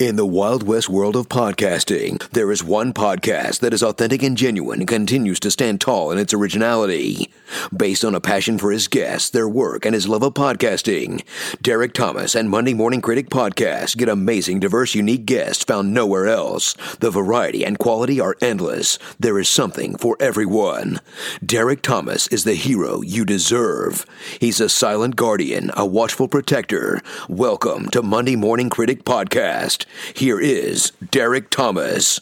In the Wild West world of podcasting, there is one podcast that is authentic and genuine and continues to stand tall in its originality. Based on a passion for his guests, their work, and his love of podcasting, Derek Thomas and Monday Morning Critic Podcast get amazing, diverse, unique guests found nowhere else. The variety and quality are endless. There is something for everyone. Derek Thomas is the hero you deserve. He's a silent guardian, a watchful protector. Welcome to Monday Morning Critic Podcast. Here is Derek Thomas.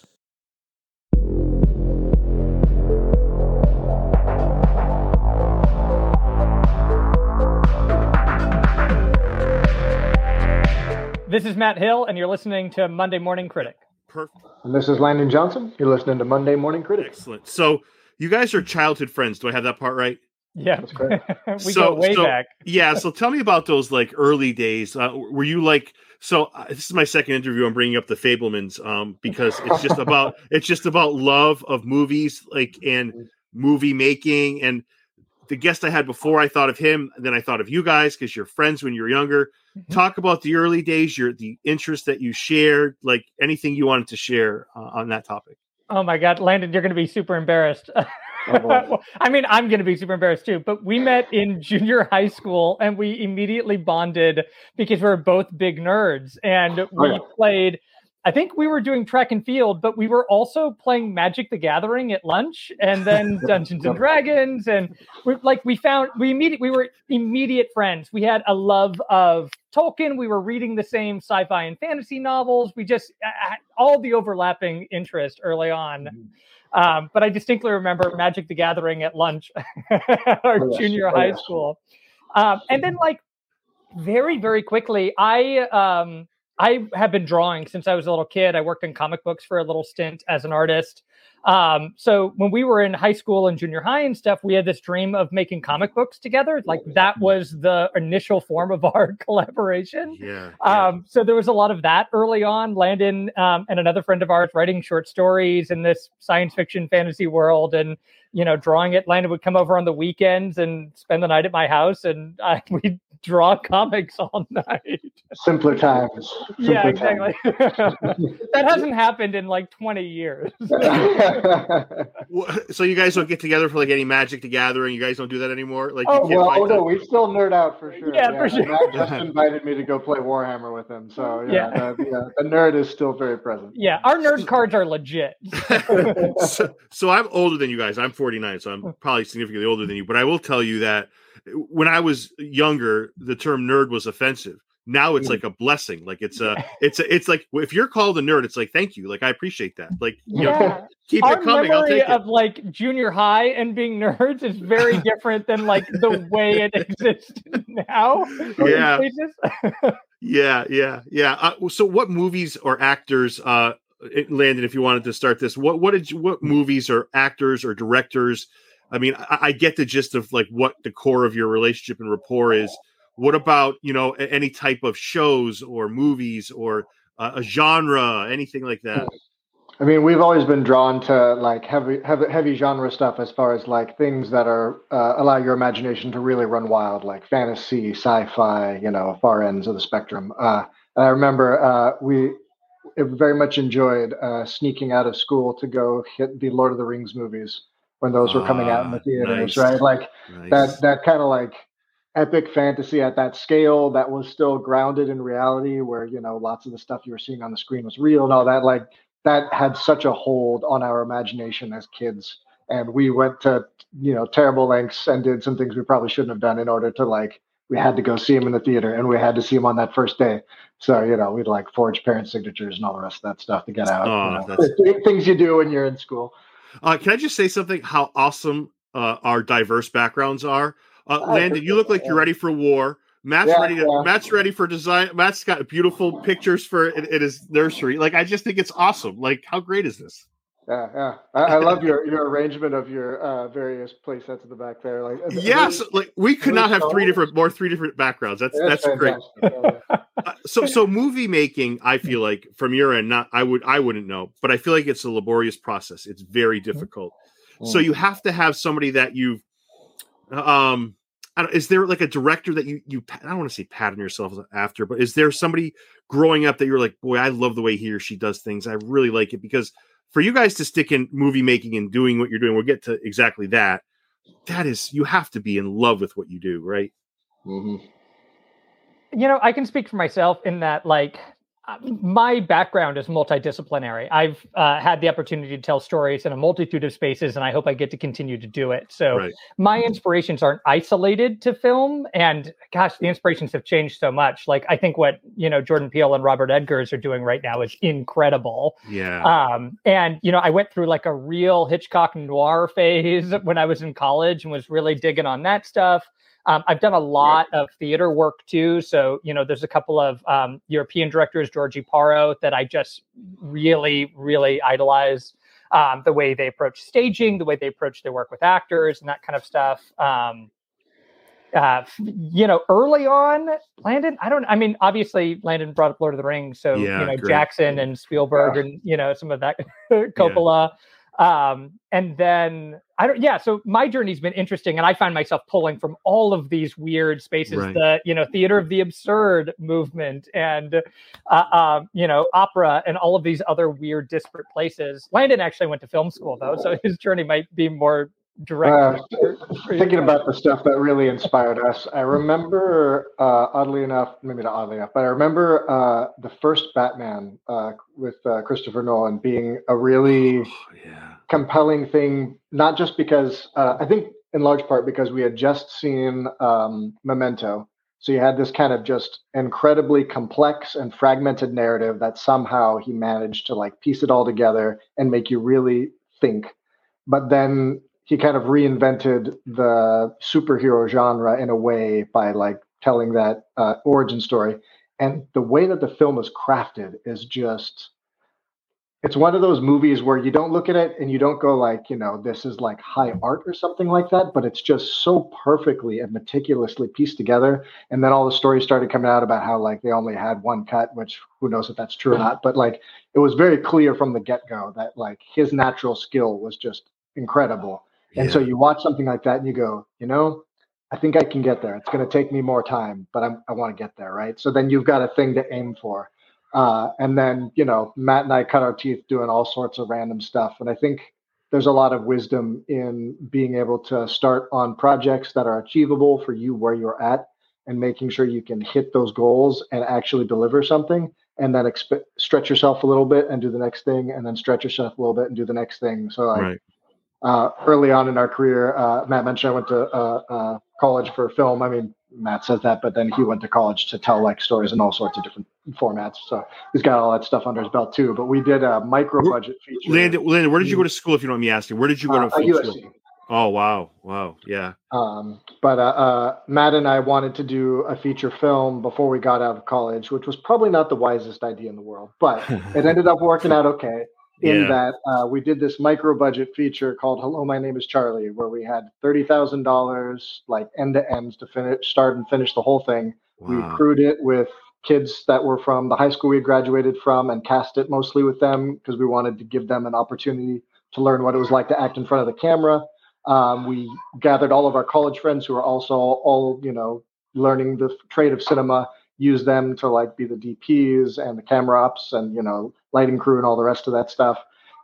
This is Matt Hill, and you're listening to Monday Morning Critic. Perfect. And this is Landon Johnson. You're listening to Monday Morning Critic. Excellent. So you guys are childhood friends. Do I have that part right? Yeah, That's great. we so, go way so- back. Yeah. So tell me about those like early days. Uh, were you like? So uh, this is my second interview. I'm bringing up the Fabelmans um, because it's just about it's just about love of movies, like and movie making. And the guest I had before, I thought of him. Then I thought of you guys because you're friends when you're younger. Mhm. Talk about the early days, your the interest that you shared, like anything you wanted to share uh, on that topic. Oh my God, Landon, you're going to be super embarrassed. Oh. Well, I mean, I'm going to be super embarrassed too. But we met in junior high school, and we immediately bonded because we were both big nerds, and we yeah. played. I think we were doing track and field, but we were also playing Magic the Gathering at lunch, and then Dungeons and Dragons, and we like we found we immediate we were immediate friends. We had a love of Tolkien. We were reading the same sci-fi and fantasy novels. We just uh, all the overlapping interest early on. Mm-hmm. Um, but I distinctly remember Magic the Gathering at lunch, our Oh, junior Oh, high school. Um, and then, like, very, very quickly, I um, I have been drawing since I was a little kid. I worked in comic books for a little stint as an artist. Um, so when we were in high school and junior high and stuff, we had this dream of making comic books together. Like that was the initial form of our collaboration. Yeah. yeah. Um, so there was a lot of that early on. Landon um, and another friend of ours writing short stories in this science fiction fantasy world, and you know, drawing it. Landon would come over on the weekends and spend the night at my house, and I, we'd draw comics all night. Simpler times. yeah, Simpler exactly. that hasn't happened in like twenty years. Times. Wha- So you guys don't get together for like any Magic the Gathering. You guys don't do that anymore. Like, Oh, you can't well, oh, no, we still nerd out for sure. Yeah, for sure. Matt just invited me to go play Warhammer with him. So, Yeah. yeah, The, yeah, the nerd is still very present. yeah, our nerd cards are legit. so, so I'm older than you guys. I'm 49, so I'm probably significantly older than you. But I will tell you that when I was younger, the term nerd was offensive. Now it's Mm. like a blessing. Like it's a, it's a, it's like if you're called a nerd, it's like thank you. Like I appreciate that. Like you know, Yeah. keep our it coming. I'll memory take it. of like junior high and being nerds is very different than like the way it exists now. Yeah. Yeah, yeah, yeah. Uh, so, what movies or actors, uh, Landon, if you wanted to start this, what what did you, what movies or actors or directors? I mean, I, I get the gist of like what the core of your relationship and rapport is. What about you know any type of shows or movies or uh, a genre, anything like that? I mean, we've always been drawn to like heavy, heavy, heavy genre stuff as far as like things that are uh, allow your imagination to really run wild, like fantasy, sci-fi, you know, far ends of the spectrum. Uh, I remember uh, we very much enjoyed uh, sneaking out of school to go hit the Lord of the Rings movies when those were coming out in the Ah, theaters, nice. right? Like Nice. that that kind of like epic fantasy at that scale that was still grounded in reality where you know lots of the stuff you were seeing on the screen was real and all that like that had such a hold on our imagination as kids and we went to you know terrible lengths and did some things we probably shouldn't have done in order to like we had to go see him in the theater and we had to see him on that first day so you know we'd like forge parent signatures and all the rest of that stuff to get out Oh, you know. things you do when you're in school Uh, can I just say something? How awesome uh, our diverse backgrounds are. Uh, I Landon, you look like you're ready for war. Matt's Yeah, ready. To, yeah. Matt's ready for design. Matt's got beautiful pictures for in his nursery. Like I just think it's awesome. Like how great is this? Yeah, yeah. I, I love your your arrangement of your uh, various play sets in the back there. Like, Yes, like we could not have three different, more three different backgrounds. That's that's great. Yeah, Uh, so so movie making, I feel like from your end, not I would I wouldn't know, but I feel like it's a laborious process. It's very difficult. So Mm. you have to have somebody that you've um is there like a director that you you I don't want to say pat on yourself after, but is there somebody growing up that you're like, boy, I love the way he or she does things. I really like it because for you guys to stick in movie making and doing what you're doing, we'll get to exactly that. That is, you have to be in love with what you do, right? Mm-hmm. You know, I can speak for myself in that, like, my background is multidisciplinary. I've uh, had the opportunity to tell stories in a multitude of spaces, and I hope I get to continue to do it. So Right. my inspirations aren't isolated to film, and gosh, the inspirations have changed so much. Like I think what you know Jordan Peele and Robert Eggers are doing right now is incredible. Yeah. Um, and you know, I went through like a real Hitchcock noir phase when I was in college and was really digging on that stuff. Um, I've done a lot of theater work too. So, you know, there's a couple of um, European directors, Georgie Paro, that I just really, really idolize. Um, the way they approach staging, the way they approach their work with actors, and that kind of stuff. Um, uh, you know, early on, Landon, I don't, I mean, obviously, Landon brought up Lord of the Rings. So, Yeah, you know, great. Jackson and Spielberg Yeah. and, you know, some of that Coppola. Um, and then I don't, yeah. So my journey's been interesting, and I find myself pulling from all of these weird spaces, Right. the you know theater of the absurd movement, and uh, um, you know opera, and all of these other weird, disparate places. Landon actually went to film school though, so his journey might be more direct. Uh, thinking about the stuff that really inspired us, I remember, uh, oddly enough, maybe not oddly enough, but I remember uh, the first Batman uh, with uh, Christopher Nolan being a really yeah. compelling thing, not just because uh, I think in large part because we had just seen um, Memento. So you had this kind of just incredibly complex and fragmented narrative that somehow he managed to like piece it all together and make you really think. But then he kind of reinvented the superhero genre in a way by like telling that uh, origin story. And the way that the film is crafted is just it's one of those movies where you don't look at it and you don't go like, you know, this is like high art or something like that, but it's just so perfectly and meticulously pieced together. And then all the stories started coming out about how like they only had one cut, which who knows if that's true or not, but like it was very clear from the get-go that like his natural skill was just incredible. And so you watch something like that and you go, you know, I think I can get there. It's going to take me more time, but I'm, I want to get there, right? So then you've got a thing to aim for. Uh, and then, you know, Matt and I cut our teeth doing all sorts of random stuff. And I think there's a lot of wisdom in being able to start on projects that are achievable for you where you're at and making sure you can hit those goals and actually deliver something and then exp- stretch yourself a little bit and do the next thing and then stretch yourself a little bit and do the next thing. So like, right. Uh, early on in our career, uh, Matt mentioned I went to uh, uh, college for film. I mean, Matt says that, but then he went to college to tell like stories in all sorts of different formats. So he's got all that stuff under his belt too. But we did a micro budget feature. Landon, Landon, where did you go to school? If you don't mind me asking, where did you go uh, to USC. school? Oh wow, wow, yeah, Um, but uh, uh, Matt and I wanted to do a feature film before we got out of college, which was probably not the wisest idea in the world, but it ended up working out okay. In Yeah. that uh, we did this micro budget feature called "Hello, My Name Is Charlie," where we had thirty thousand dollars, like end to ends to finish, start and finish the whole thing. We crewed it with kids that were from the high school we had graduated from, and cast it mostly with them because we wanted to give them an opportunity to learn what it was like to act in front of the camera. Um, we gathered all of our college friends who are also all, you know, learning the trade of cinema, use them to like be the DPs and the camera ops and, you know, lighting crew and all the rest of that stuff.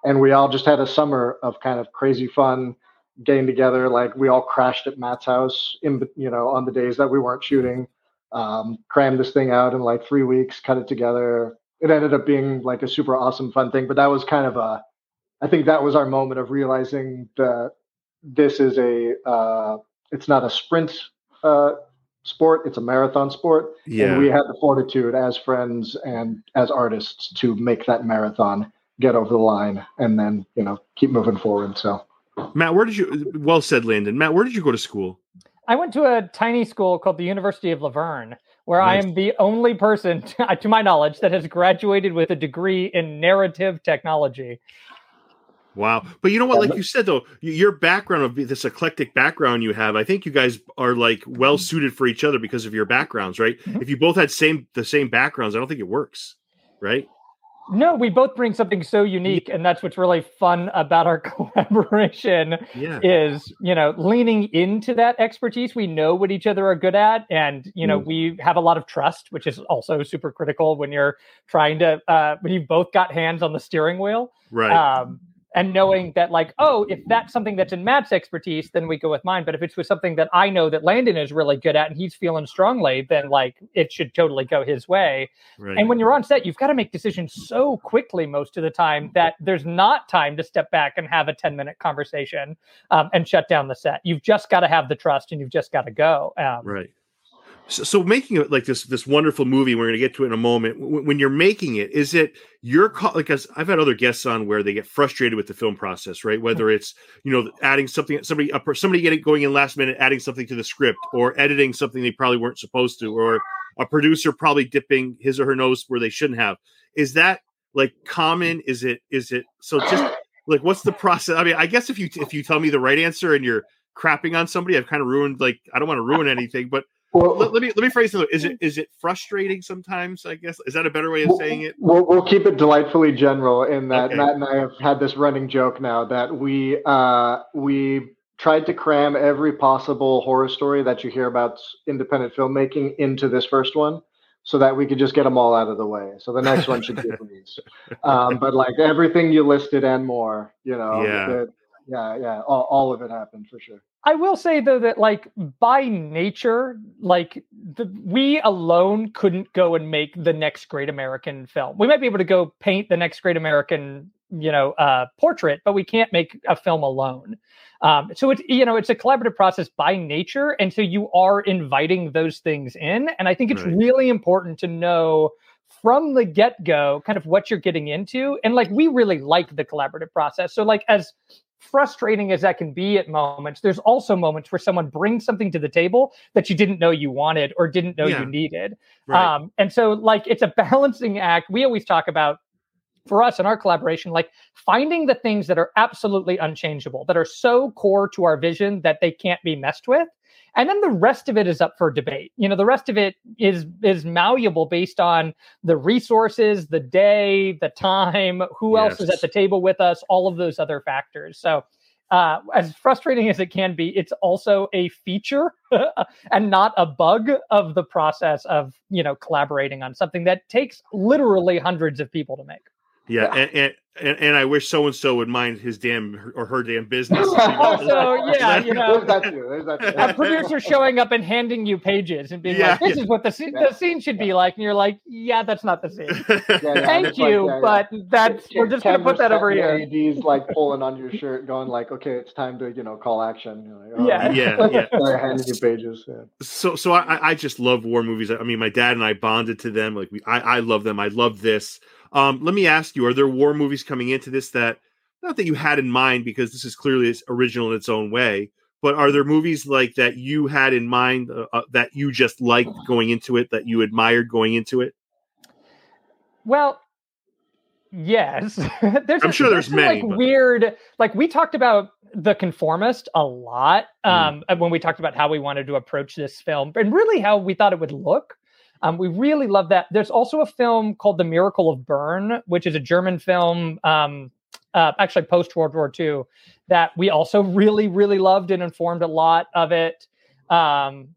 And we all just had a summer of kind of crazy fun getting together. Like we all crashed at Matt's house in, you know, on the days that we weren't shooting, um, crammed this thing out in like three weeks, cut it together. It ended up being like a super awesome fun thing, but that was kind of a, I think that was our moment of realizing that this is a uh, it's not a sprint uh, sport it's a marathon sport yeah, and we had the fortitude as friends and as artists to make that marathon get over the line and then you know keep moving forward so Matt, where did you? Well said, Landon. Matt, where did you go to school? I went to a tiny school called the University of La Verne, where I am the only person, to, to my knowledge, that has graduated with a degree in narrative technology. Wow, but you know what? Like you said, though, your background of this eclectic background you have, I think you guys are like well suited for each other because of your backgrounds, right? Mhm. If you both had same the same backgrounds, I don't think it works, right? No, we both bring something so unique, and that's what's really fun about our collaboration. Yeah. Is you know leaning into that expertise. We know what each other are good at, and you know Mm. we have a lot of trust, which is also super critical when you're trying to uh, when you've both got hands on the steering wheel. Right. Um, and knowing that, like, oh, if that's something that's in Matt's expertise, then we go with mine. But if it's with something that I know that Landon is really good at and he's feeling strongly, then like it should totally go his way. right. And when you're on set, you've got to make decisions so quickly most of the time that there's not time to step back and have a 10 minute conversation um, and shut down the set. You've just got to have the trust and you've just got to go. Um, Right. So, so making it like this this wonderful movie, we're going to get to it in a moment. When, when you're making it, is it your call? Because I've had other guests on where they get frustrated with the film process, right? Whether it's you know adding something, somebody per- somebody getting going in last minute, adding something to the script, or editing something they probably weren't supposed to, or a producer probably dipping his or her nose where they shouldn't have. Is that like common? Is it is it so just like what's the process? I mean, I guess if you if you tell me the right answer and you're crapping on somebody, I've kind of ruined like I don't want to ruin anything, but Well, let, let me let me phrase it. Is it is it frustrating sometimes? I guess is that a better way of saying it? We'll, we'll keep it delightfully general in that Okay. Matt and I have had this running joke now that we uh, we tried to cram every possible horror story that you hear about independent filmmaking into this first one so that we could just get them all out of the way. So the next one should be breeze. Um, but like everything you listed and more, you know, Yeah. yeah, yeah, all, all of it happened for sure. I will say though that like by nature, like the, we alone couldn't go and make the next great American film. We might be able to go paint the next great American, you know, uh, portrait, but we can't make a film alone. Um, so it's you know it's a collaborative process by nature, and so you are inviting those things in, and I think it's Right. really important to know from the get go kind of what you're getting into, and like we really like the collaborative process. So like as frustrating as that can be at moments, there's also moments where someone brings something to the table that you didn't know you wanted or didn't know Yeah. you needed. Right. Um, and so, like, it's a balancing act. We always talk about for us in our collaboration, like finding the things that are absolutely unchangeable, that are so core to our vision that they can't be messed with. And then the rest of it is up for debate. You know, the rest of it is is malleable based on the resources, the day, the time, who else is at the table with us, all of those other factors. So uh, as frustrating as it can be, it's also a feature and not a bug of the process of you know collaborating on something that takes literally hundreds of people to make. Yeah, and, and and and I wish so and so would mind his damn or her damn business. Also, yeah, you know, There's that too. There's that too. a producer showing up and handing you pages and being Yeah, like, "This yeah. is what the scene, Yeah. the scene should be like," and you're like, "Yeah, that's not the scene." Yeah, yeah, Thank it's like, you, yeah, yeah. but that's we're just gonna put that over here. AD's like pulling on your shirt, going like, "Okay, it's time to you know call action." You're like, oh, Yeah. Yeah, yeah. They're handing you pages. Yeah. so so I, I just love war movies. I mean, my dad and I bonded to them. Like we, I, I love them. I love this. Um, let me ask you: Are there war movies coming into this that not that you had in mind because this is clearly original in its own way, but are there movies like that you had in mind uh, uh, that you just liked going into it, that you admired going into it? Well, yes. there's I'm sure there's some, many, like but- weird. Like we talked about the conformist a lot Mm. um, when we talked about how we wanted to approach this film and really how we thought it would look. Um, we really love that. There's also a film called The Miracle of Bern, which is a German film, um, uh, actually post World War II, that we also really, really loved and informed a lot of it. Um,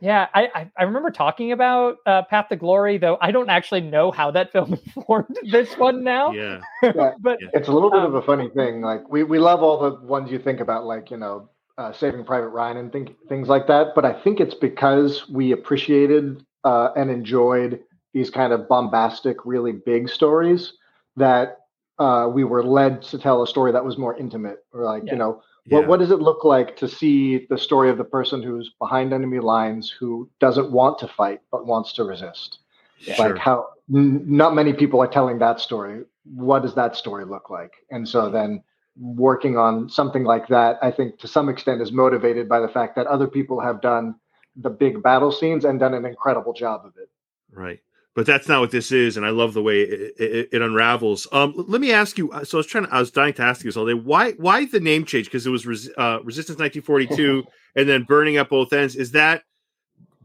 yeah, I, I, I remember talking about uh, Path to Glory, though I don't actually know how that film informed this one now. Yeah, Yeah. but Yeah. It's a little bit of Um, a funny thing. Like we, we love all the ones you think about, like you know, uh, Saving Private Ryan and think, things like that. But I think it's because we appreciated uh, and enjoyed these kind of bombastic, really big stories that uh, we were led to tell a story that was more intimate. Or like Yeah. you know, yeah. what what does it look like to see the story of the person who's behind enemy lines who doesn't want to fight but wants to resist? Sure. like how n- not many people are telling that story what does that story look like and so then working on something like that i think to some extent is motivated by the fact that other people have done the big battle scenes and done an incredible job of it Right. But that's not what this is, and I love the way it, it, it unravels. Um, let me ask you. So I was trying to, I was dying to ask you this all day. Why, why the name change? Because it was res, uh, Resistance 1942, and then burning up both ends. Is that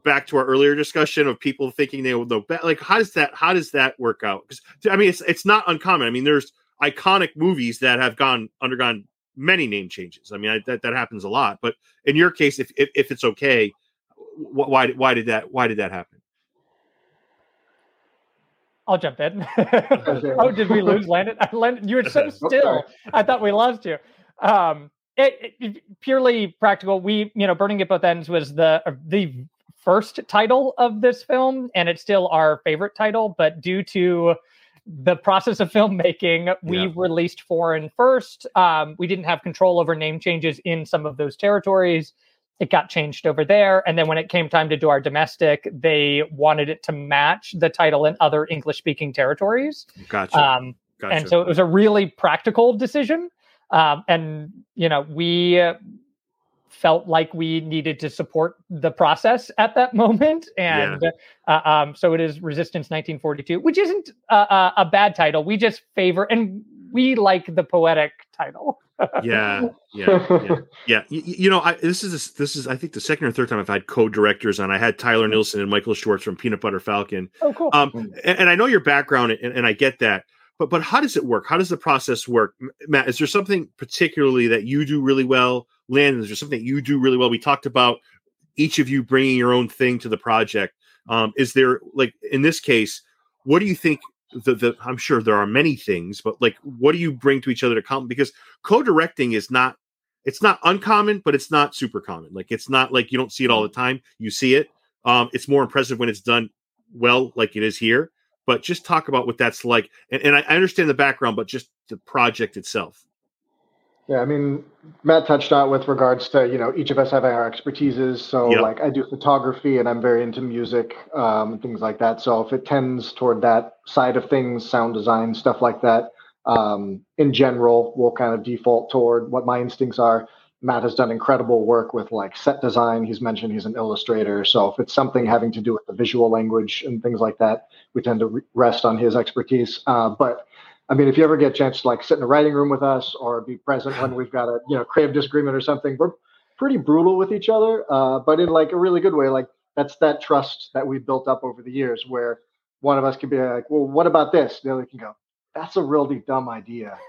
back to our earlier discussion of people thinking they will know better. Like, how does that how does that work out? Because I mean, it's it's not uncommon. I mean, there's iconic movies that have gone undergone many name changes. I mean, I, that that happens a lot. But in your case, if if, if it's okay, why why did that why did that happen? I'll jump in. oh, did we lose Landon? Landon, you were so still. I thought we lost you. Um, it, it, purely practical. We, you know, Burning at Both Ends was the the first title of this film, and it's still our favorite title. But due to the process of filmmaking, we yeah. released foreign first. Um, we didn't have control over name changes in some of those territories it got changed over there. And then when it came time to do our domestic, they wanted it to match the title in other English speaking territories. Gotcha. Um, gotcha. And so it was a really practical decision. Um, and, you know, we felt like we needed to support the process at that moment. And yeah. uh, um, so it is Resistance 1942, which isn't a, a bad title. We just favor, and we like the poetic title. yeah, yeah, yeah, yeah. You, you know, I, this is this is I think the second or third time I've had co-directors on. I had Tyler Nilson and Michael Schwartz from Peanut Butter Falcon. Oh, cool. Um, and, and I know your background, and, and I get that. But but how does it work? How does the process work, Matt? Is there something particularly that you do really well? Landon, is there something that you do really well? We talked about each of you bringing your own thing to the project. Um, is there like in this case? What do you think the, the I'm sure there are many things, but like what do you bring to each other to come? Because co-directing is not it's not uncommon, but it's not super common. Like it's not like you don't see it all the time. You see it. Um, it's more impressive when it's done well, like it is here. But just talk about what that's like. And, and I, I understand the background, but just the project itself. Yeah, I mean, Matt touched on with regards to you know each of us having our expertises. So yep. like I do photography and I'm very into music, um, things like that. So if it tends toward that side of things, sound design, stuff like that, um, in general, we'll kind of default toward what my instincts are. Matt has done incredible work with like set design. He's mentioned he's an illustrator. So if it's something having to do with the visual language and things like that, we tend to rest on his expertise. Uh, but I mean, if you ever get a chance to like sit in a writing room with us or be present when we've got a you know creative disagreement or something, we're pretty brutal with each other, uh, but in like a really good way. Like that's that trust that we've built up over the years, where one of us can be like, "Well, what about this?" The other can go, "That's a really dumb idea.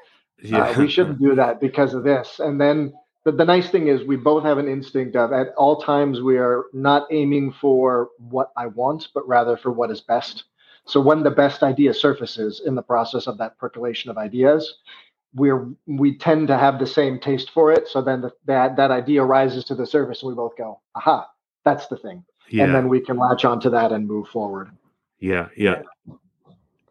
Yeah. Uh, we shouldn't do that because of this." And then the, the nice thing is we both have an instinct of at all times we are not aiming for what I want, but rather for what is best so when the best idea surfaces in the process of that percolation of ideas, we're we tend to have the same taste for it. So then the, that that idea rises to the surface, and we both go, "Aha, that's the thing," yeah. and then we can latch onto that and move forward. Yeah, yeah.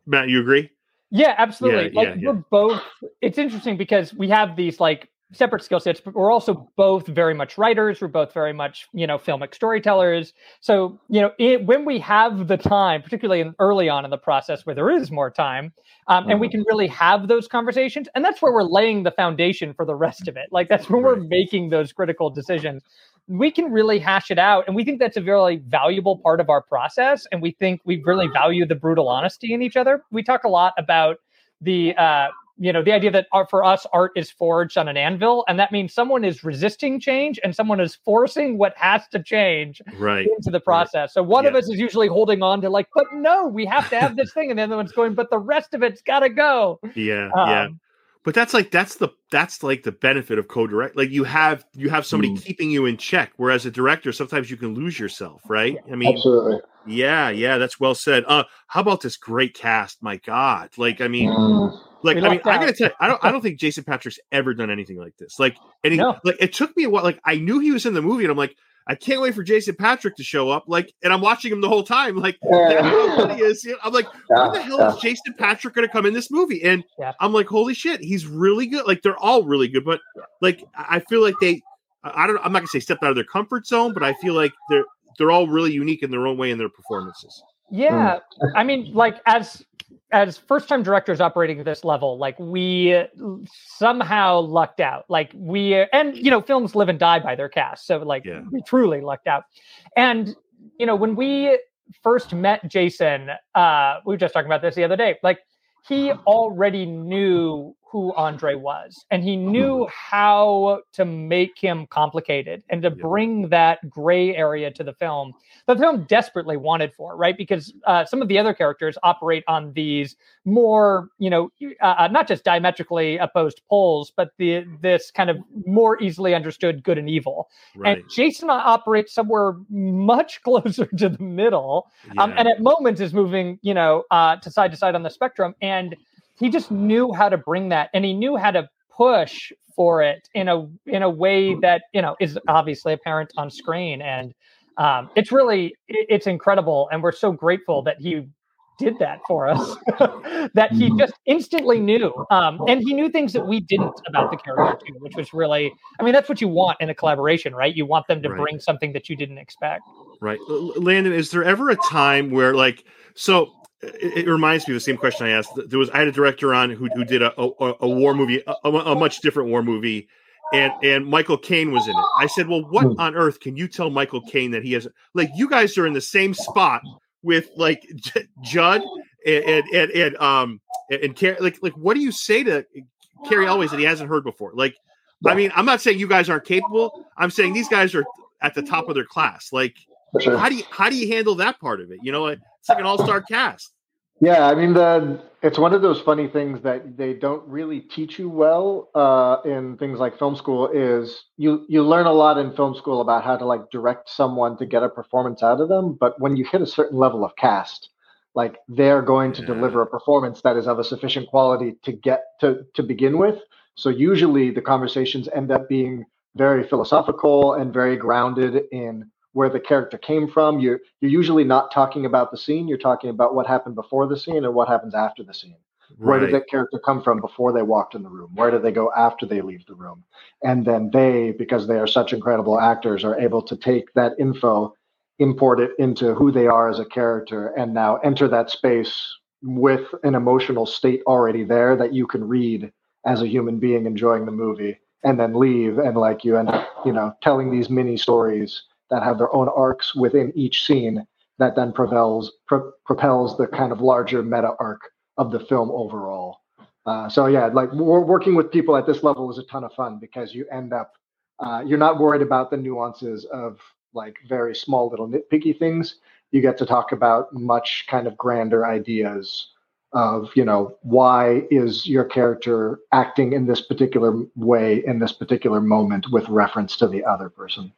Matt, you agree? Yeah, absolutely. Yeah, like yeah, yeah. we're both. It's interesting because we have these like separate skill sets, but we're also both very much writers. We're both very much, you know, filmic storytellers. So, you know, it, when we have the time, particularly in, early on in the process where there is more time, um, mm-hmm. and we mm-hmm. can really have those conversations, and that's where we're laying the foundation for the rest of it. Like that's when we're making those critical decisions. We can really hash it out, and we think that's a very valuable part of our process. And we think we really value the brutal honesty in each other. We talk a lot about the uh, you know the idea that art, for us art is forged on an anvil and that means someone is resisting change and someone is forcing what has to change right. into the process. Right. so one yeah. of us is usually holding on to like but no we have to have this thing and the other one's going but the rest of it's got to go. Yeah um, yeah but that's like that's the that's like the benefit of co-direct like you have you have somebody mm. keeping you in check whereas a director sometimes you can lose yourself right? I mean absolutely. yeah yeah that's well said. Uh how about this great cast? My god. Like i mean mm. Like i mean i gotta tell you i don't i don't think jason patric's ever done anything like this like any no. like it took me a while like i knew he was in the movie and i'm like I can't wait for Jason Patric to show up. Like, and I'm watching him the whole time. Like, that's how funny is. I'm like, yeah, when the hell yeah. is Jason Patric going to come in this movie? And yeah. I'm like, holy shit, he's really good. Like, they're all really good, but like, I feel like they, I don't, I'm not gonna say stepped out of their comfort zone, but I feel like they're they're all really unique in their own way in their performances. Yeah, mm. I mean, like as as first time directors operating at this level, like we somehow lucked out. Like we, and you know, films live and die by their cast. So like yeah. we truly lucked out. And, you know, when we first met Jason, uh, we were just talking about this the other day, like he already knew who Andre was, and he knew how to make him complicated and to Yeah. bring that gray area to the film. The film desperately wanted for, right? Because uh, some of the other characters operate on these more, you know, uh, uh, not just diametrically opposed poles, but the this kind of more easily understood good and evil. Right. And Jason operates somewhere much closer to the middle um, and at moments is moving, you know, uh, to side to side on the spectrum. And he just knew how to bring that, and he knew how to push for it in a in a way that you know is obviously apparent on screen. And um, it's really it- it's incredible, and we're so grateful that he did that for us. that he just instantly knew, um, and he knew things that we didn't about the character too, which was really. I mean, that's what you want in a collaboration, right? You want them to Right. bring something that you didn't expect. Right. Landon, is there ever a time where like so it, it reminds me of the same question I asked. There was I had a director on who who did a a, a war movie, a, a much different war movie, and and Michael Caine was in it. I said, "Well, what Hmm. on earth can you tell Michael Caine that he has like you guys are in the same spot with like J- Judd and and and, and um and, and Car- like like what do you say to Cary Elwes that he hasn't heard before? Like I mean, I'm not saying you guys aren't capable. I'm saying these guys are at the top of their class. Like sure. how do you how do you handle that part of it? You know, it's like an all star cast. Yeah, I mean the it's one of those funny things that they don't really teach you well uh, in things like film school. Is you you learn a lot in film school about how to like direct someone to get a performance out of them, but when you hit a certain level of cast, like they're going to Yeah. deliver a performance that is of a sufficient quality to get to to begin with. So usually the conversations end up being very philosophical and very grounded in where the character came from. You're you're usually not talking about the scene. You're talking about what happened before the scene and what happens after the scene. Where did that character come from before they walked in the room? Where do they go after they leave the room? And then they, because they are such incredible actors, are able to take that info, import it into who they are as a character, and now enter that space with an emotional state already there that you can read as a human being enjoying the movie, and then leave and like you end up, you know, telling these mini stories that have their own arcs within each scene that then propels pro- propels the kind of larger meta arc of the film overall. Uh, so yeah, like working with people at this level is a ton of fun because you end up uh, you're not worried about the nuances of like very small little nitpicky things. You get to talk about much kind of grander ideas of you know why is your character acting in this particular way in this particular moment with reference to the other person.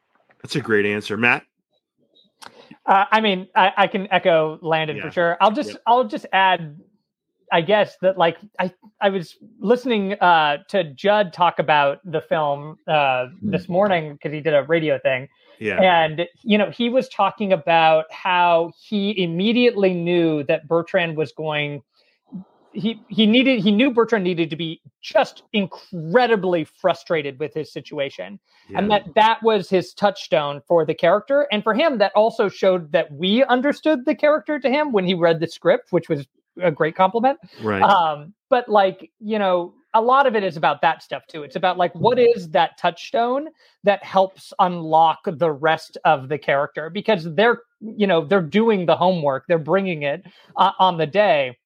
That's a great answer, Matt. Uh, I mean, I, I can echo Landon Yeah. for sure. I'll just Yep. I'll just add, I guess that like I I was listening uh, to Judd talk about the film uh, this morning because he did a radio thing, Yeah. and you know he was talking about how he immediately knew that Bertrand was going. He he needed he knew Bertrand needed to be just incredibly frustrated with his situation. Yeah. and that that was his touchstone for the character. And for him that also showed that we understood the character to him when he read the script which was a great compliment. Right. um but like you know a lot of it is about that stuff too. It's about like what is that touchstone that helps unlock the rest of the character? Because they're you know they're doing the homework. They're bringing it uh, on the day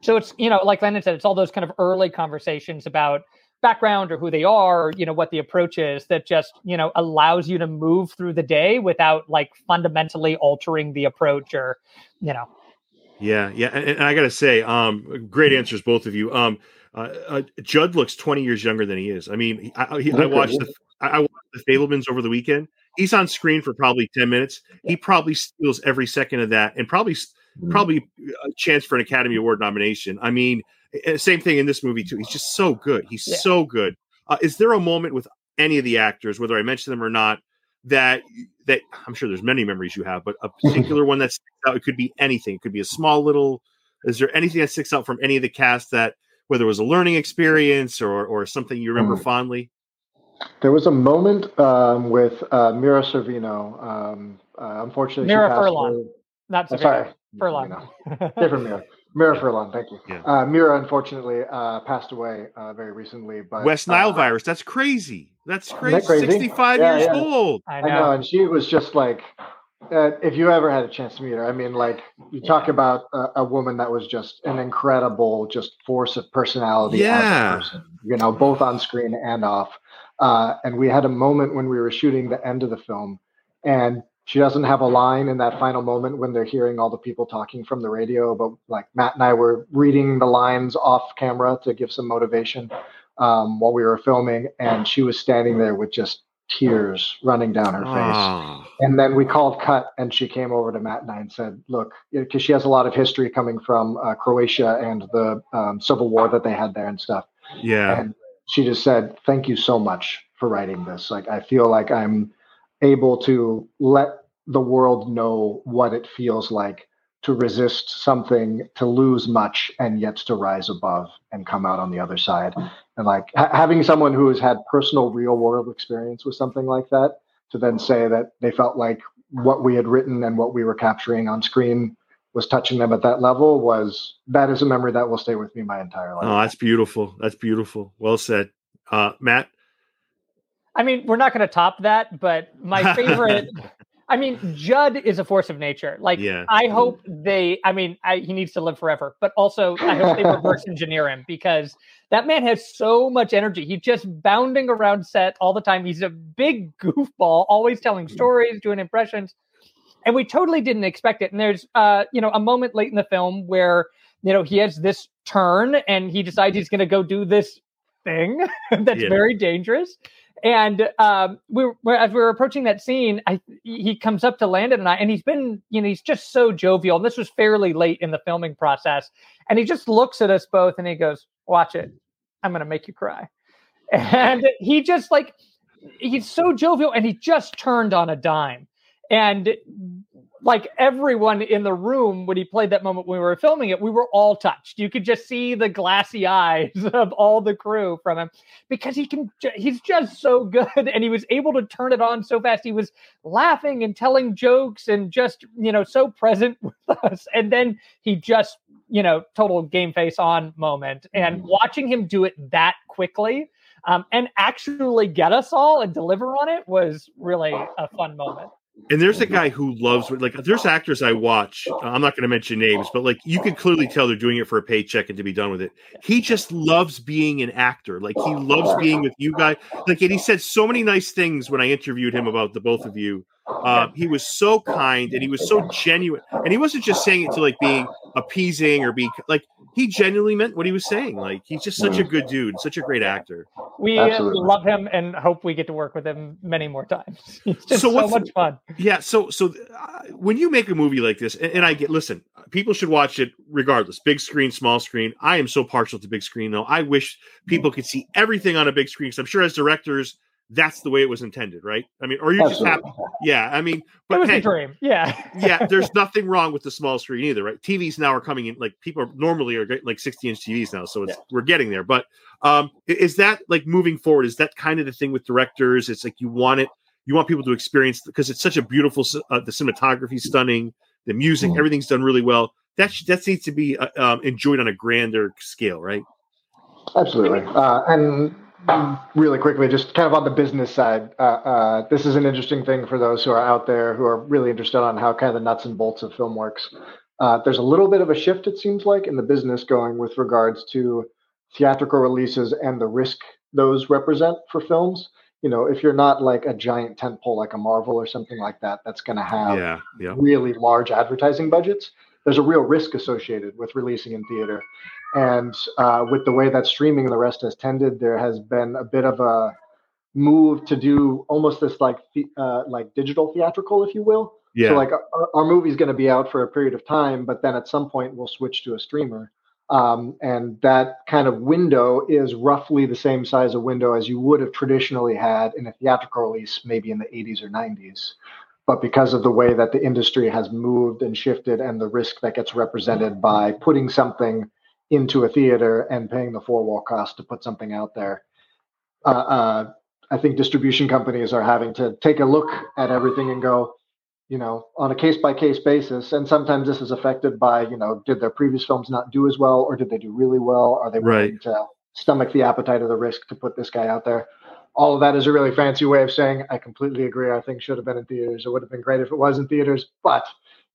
so it's you know like Landon said it's all those kind of early conversations about background or who they are or, you know what the approach is that just you know allows you to move through the day without like fundamentally altering the approach or you know Yeah, yeah, and, and I gotta say, um, great answers, both of you. Um, uh, uh, Judd looks twenty years younger than he is. I mean, he- I, he, I watched the I I watched the Fabelmans over the weekend. He's on screen for probably ten minutes. He probably steals every second of that, and probably probably a chance for an Academy Award nomination. I mean, same thing in this movie too. He's just so good. He's Yeah. so good. Uh, is there a moment with any of the actors, whether I mention them or not, that that I'm sure there's many memories you have, but a particular one that sticks out? It could be anything. It could be a small little. Is there anything that sticks out from any of the cast that whether it was a learning experience or or something you remember Mm. fondly? There was a moment um, with uh, Mira Sorvino. Um, uh, unfortunately, she Mira passed Furlan. away. Not Oh, sorry, Furlong. Sorvino. different Mira. Mira Furlan, thank you. Yeah. Uh, Mira unfortunately uh, passed away uh, very recently. But West Nile uh, virus. That's crazy. That's crazy. that crazy? 65 Yeah, years yeah. old. I I know. know, and she was just like uh, if you ever had a chance to meet her, I mean, like you talk yeah. about a, a, woman that was just an incredible, just force of personality. Yeah. Person, you know, both on screen and off. Uh, and we had a moment when we were shooting the end of the film, and she doesn't have a line in that final moment when they're hearing all the people talking from the radio. But like Matt and I were reading the lines off camera to give some motivation um, while we were filming, and she was standing there with just tears running down her face. Oh. And then we called cut, and she came over to Matt and I and said, "Look, because she has a lot of history coming from uh, Croatia and the um, civil war that they had there and stuff." Yeah. And she just said, "Thank you so much for writing this. Like, I feel like I'm." able to let the world know what it feels like to resist something, to lose much, and yet to rise above and come out on the other side. And like ha- having someone who has had personal, real world experience with something like that, to then say that they felt like what we had written and what we were capturing on screen was touching them at that level was that is a memory that will stay with me my entire life. Oh, that's beautiful. That's beautiful. Well said. Uh, Matt, I mean, we're not going to top that, but my favorite. I mean, Judd is a force of nature. Like, yeah. I hope they. I mean, I, he needs to live forever, but also I hope they reverse engineer him because that man has so much energy. He's just bounding around set all the time. He's a big goofball, always telling mm. stories, doing impressions, and we totally didn't expect it. And there's, uh, you know, a moment late in the film where you know he has this turn and he decides he's going to go do this thing that's yeah. very dangerous and um, we were, as we were approaching that scene, I, he comes up to Landon and I, and he's been, you know, he's just so jovial. And this was fairly late in the filming process, and he just looks at us both and he goes, "Watch it, I'm going to make you cry." And he just like, he's so jovial, and he just turned on a dime. And like everyone in the room when he played that moment when we were filming it, we were all touched. You could just see the glassy eyes of all the crew from him because he can, he's just so good. And he was able to turn it on so fast. He was laughing and telling jokes and just, you know, so present with us. And then he just, you know, total game face on moment. And mm-hmm. watching him do it that quickly um, and actually get us all and deliver on it was really a fun moment. And there's a mm-hmm. guy who loves like there's actors I watch. Uh, I'm not going to mention names, but like you can clearly tell they're doing it for a paycheck and to be done with it. He just loves being an actor. Like he loves being with you guys. Like and he said so many nice things when I interviewed him about the both of you. Uh, he was so kind and he was so genuine, and he wasn't just saying it to like being appeasing or be like he genuinely meant what he was saying. Like he's just such a good dude, such a great actor. We Absolutely. love him and hope we get to work with him many more times. He's just so, so much fun. Yeah. So so uh, when you make a movie like this, and, and, I get listen, people should watch it regardless, big screen, small screen. I am so partial to big screen though. I wish people could see everything on a big screen. Because I'm sure as directors that's the way it was intended, right? I mean, or you just happy? Yeah, I mean, but it was hey, a dream. Yeah, yeah. There's nothing wrong with the small screen either, right? TVs now are coming in like people are normally are getting like 60 inch TVs now, so it's yeah. we're getting there. But um, is that like moving forward? Is that kind of the thing with directors? It's like you want it, you want people to experience because it's such a beautiful. Uh, the cinematography stunning, the music, mm-hmm. everything's done really well. That that needs to be uh, um, enjoyed on a grander scale, right? Absolutely, uh, and really quickly, just kind of on the business side, uh, uh, this is an interesting thing for those who are out there who are really interested on how kind of the nuts and bolts of film works. Uh, there's a little bit of a shift, it seems like, in the business going with regards to theatrical releases and the risk those represent for films. You know, if you're not like a giant tentpole like a Marvel or something like that, that's going to have yeah, yeah. really large advertising budgets. There's a real risk associated with releasing in theater. And uh, with the way that streaming and the rest has tended, there has been a bit of a move to do almost this like uh, like digital theatrical, if you will. Yeah. So like our, our movie is going to be out for a period of time, but then at some point we'll switch to a streamer. Um, and that kind of window is roughly the same size of window as you would have traditionally had in a theatrical release, maybe in the 80s or 90s. But because of the way that the industry has moved and shifted and the risk that gets represented by putting something into a theater and paying the four wall cost to put something out there. Uh, uh, I think distribution companies are having to take a look at everything and go, you know, on a case by case basis. And sometimes this is affected by, you know, did their previous films not do as well or did they do really well? Are they willing right. to stomach the appetite of the risk to put this guy out there? all of that is a really fancy way of saying I completely agree. I think should have been in theaters. It would have been great if it was in theaters, but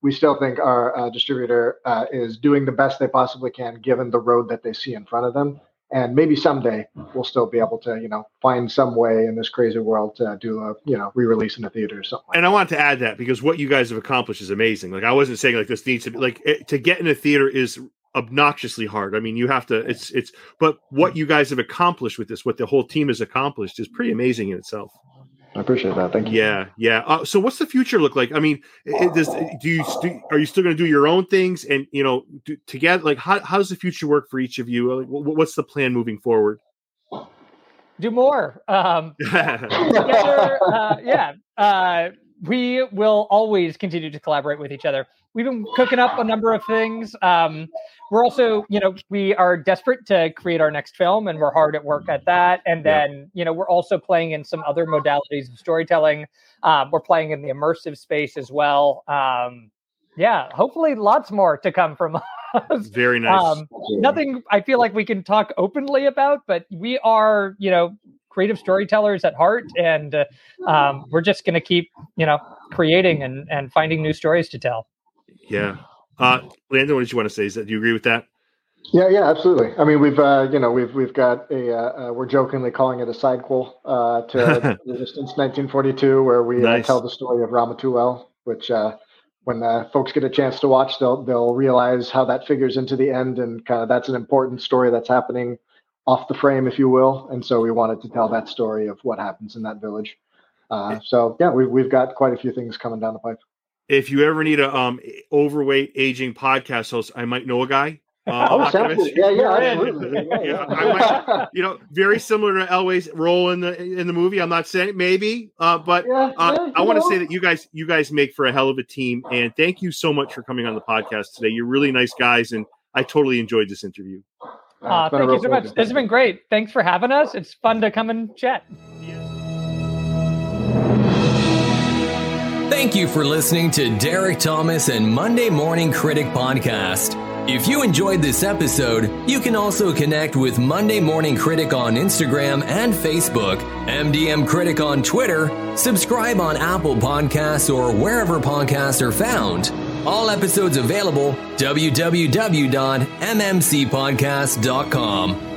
we still think our uh, distributor uh, is doing the best they possibly can given the road that they see in front of them. And maybe someday we'll still be able to, you know, find some way in this crazy world to do a, you know, re-release in a theater or something. Like and I want to add that because what you guys have accomplished is amazing. Like I wasn't saying like this needs to be like it, to get in a theater is obnoxiously hard. I mean, you have to. It's it's. But what you guys have accomplished with this, what the whole team has accomplished, is pretty amazing in itself. I appreciate that. Thank you. Yeah, yeah. Uh, so, what's the future look like? I mean, it, does do you do, are you still going to do your own things and you know do, together? Like, how how does the future work for each of you? Like, what's the plan moving forward? Do more. Um, together, uh, yeah. Uh, we will always continue to collaborate with each other. We've been cooking up a number of things. Um, we're also, you know, we are desperate to create our next film, and we're hard at work at that. And then, yeah. you know, we're also playing in some other modalities of storytelling. Um, we're playing in the immersive space as well. Um, yeah, hopefully, lots more to come from us. Very nice. Um, nothing I feel like we can talk openly about, but we are, you know, creative storytellers at heart, and uh, um, we're just going to keep, you know, creating and and finding new stories to tell. Yeah. Uh, Landon, what did you want to say? Is that do you agree with that? Yeah, yeah, absolutely. I mean, we've uh, you know we've we've got a uh, uh, we're jokingly calling it a sidequel uh, to Resistance 1942, where we uh, nice. tell the story of Ramatuelle, which uh, when uh, folks get a chance to watch, they'll they'll realize how that figures into the end, and kind of that's an important story that's happening off the frame, if you will. And so we wanted to tell that story of what happens in that village. Uh, so yeah, we've we've got quite a few things coming down the pipe if you ever need a um overweight aging podcast host, I might know a guy. Uh, oh, yeah, yeah, absolutely. Yeah, yeah. might, you know, very similar to Elwes' role in the in the movie. I'm not saying maybe, uh, but yeah, uh, I want to say that you guys you guys make for a hell of a team, and thank you so much for coming on the podcast today. You're really nice guys, and I totally enjoyed this interview. Uh, thank you so much. This has been great. Thanks for having us. It's fun to come and chat. Thank you for listening to Derek Thomas and Monday Morning Critic Podcast. If you enjoyed this episode, you can also connect with Monday Morning Critic on Instagram and Facebook, MDM Critic on Twitter, subscribe on Apple Podcasts or wherever podcasts are found. All episodes available www.mmcpodcast.com.